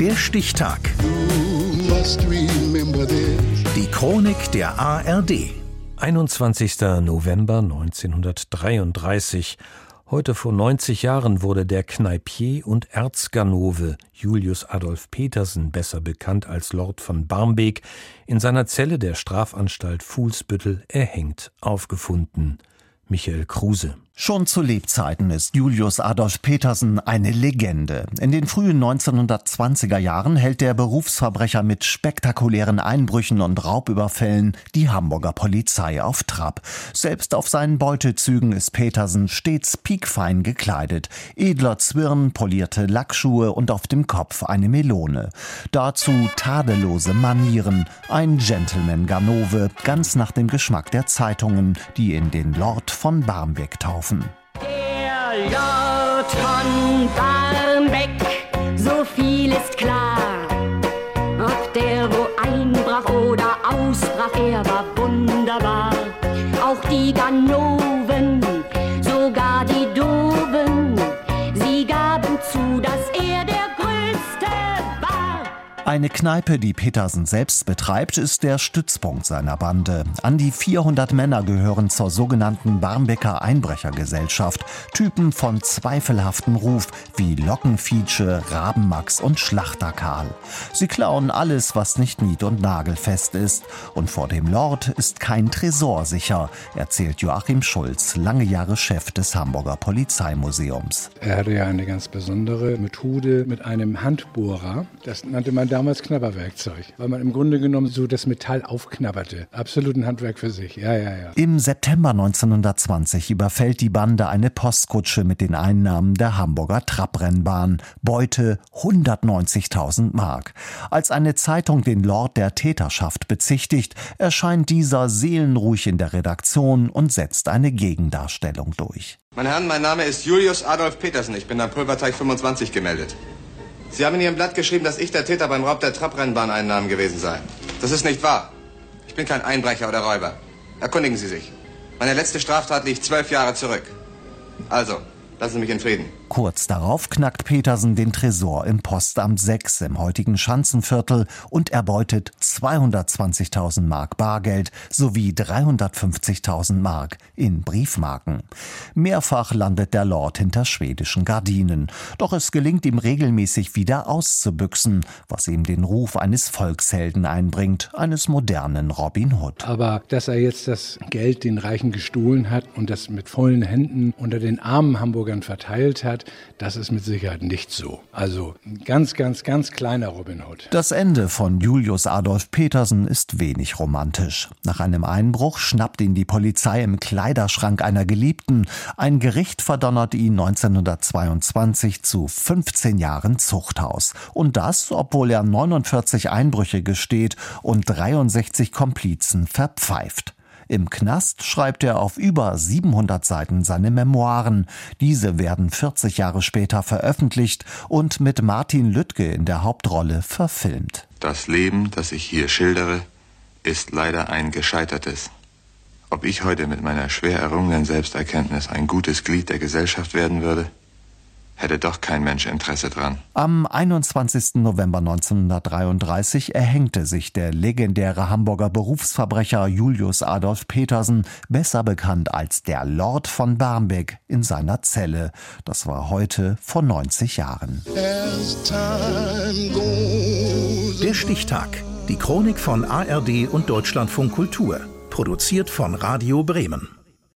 Der Stichtag. Die Chronik der ARD. 21. November 1933. Heute vor 90 Jahren wurde der Kneipier und Erzganove Julius Adolf Petersen, besser bekannt als Lord von Barmbek, in seiner Zelle der Strafanstalt Fuhlsbüttel erhängt aufgefunden. Michael Kruse. Schon zu Lebzeiten ist Julius Adolf Petersen eine Legende. In den frühen 1920er Jahren hält der Berufsverbrecher mit spektakulären Einbrüchen und Raubüberfällen die Hamburger Polizei auf Trab. Selbst auf seinen Beutezügen ist Petersen stets piekfein gekleidet. Edler Zwirn, polierte Lackschuhe und auf dem Kopf eine Melone. Dazu tadellose Manieren, ein Gentleman Ganove, ganz nach dem Geschmack der Zeitungen, die in den Lord von Barmbek taufen laufen. Der von Barmbek, so viel ist klar. Ob der wo einbrach oder ausbrach, er war wunderbar. Auch die Ganoven, eine Kneipe, die Petersen selbst betreibt, ist der Stützpunkt seiner Bande. An die 400 Männer gehören zur sogenannten Barmbecker Einbrechergesellschaft. Typen von zweifelhaftem Ruf wie Lockenfietsche, Rabenmax und Schlachterkarl. Sie klauen alles, was nicht nied- und nagelfest ist. Und vor dem Lord ist kein Tresor sicher, erzählt Joachim Schulz, lange Jahre Chef des Hamburger Polizeimuseums. Er hatte ja eine ganz besondere Methode mit einem Handbohrer. Das nannte man damals Knabberwerkzeug, weil man im Grunde genommen so das Metall aufknabberte. Absolut ein Handwerk für sich. Ja, ja, ja. Im September 1920 überfällt die Bande eine Postkutsche mit den Einnahmen der Hamburger Trabrennbahn. Beute 190.000 Mark. Als eine Zeitung den Lord der Täterschaft bezichtigt, erscheint dieser seelenruhig in der Redaktion und setzt eine Gegendarstellung durch. Meine Herren, mein Name ist Julius Adolf Petersen. Ich bin am Pulverteich 25 gemeldet. Sie haben in Ihrem Blatt geschrieben, dass ich der Täter beim Raub der Trabrennbahneinnahmen gewesen sei. Das ist nicht wahr. Ich bin kein Einbrecher oder Räuber. Erkundigen Sie sich. Meine letzte Straftat liegt zwölf Jahre zurück. Also, lassen Sie mich in Frieden. Kurz darauf knackt Petersen den Tresor im Postamt 6 im heutigen Schanzenviertel und erbeutet 220.000 Mark Bargeld sowie 350.000 Mark in Briefmarken. Mehrfach landet der Lord hinter schwedischen Gardinen. Doch es gelingt ihm regelmäßig wieder auszubüchsen, was ihm den Ruf eines Volkshelden einbringt, eines modernen Robin Hood. Aber dass er jetzt das Geld den Reichen gestohlen hat und das mit vollen Händen unter den armen Hamburgern verteilt hat, hat, das ist mit Sicherheit nicht so. Also ein ganz, ganz, ganz kleiner Robin Hood. Das Ende von Julius Adolf Petersen ist wenig romantisch. Nach einem Einbruch schnappt ihn die Polizei im Kleiderschrank einer Geliebten. Ein Gericht verdonnert ihn 1922 zu 15 Jahren Zuchthaus. Und das, obwohl er 49 Einbrüche gesteht und 63 Komplizen verpfeift. Im Knast schreibt er auf über 700 Seiten seine Memoiren. Diese werden 40 Jahre später veröffentlicht und mit Martin Lüttke in der Hauptrolle verfilmt. Das Leben, das ich hier schildere, ist leider ein gescheitertes. Ob ich heute mit meiner schwer errungenen Selbsterkenntnis ein gutes Glied der Gesellschaft werden würde? Hätte doch kein Mensch Interesse dran. Am 21. November 1933 erhängte sich der legendäre Hamburger Berufsverbrecher Julius Adolf Petersen, besser bekannt als der Lord von Barmbek, in seiner Zelle. Das war heute vor 90 Jahren. Der Stichtag. Die Chronik von ARD und Deutschlandfunk Kultur. Produziert von Radio Bremen.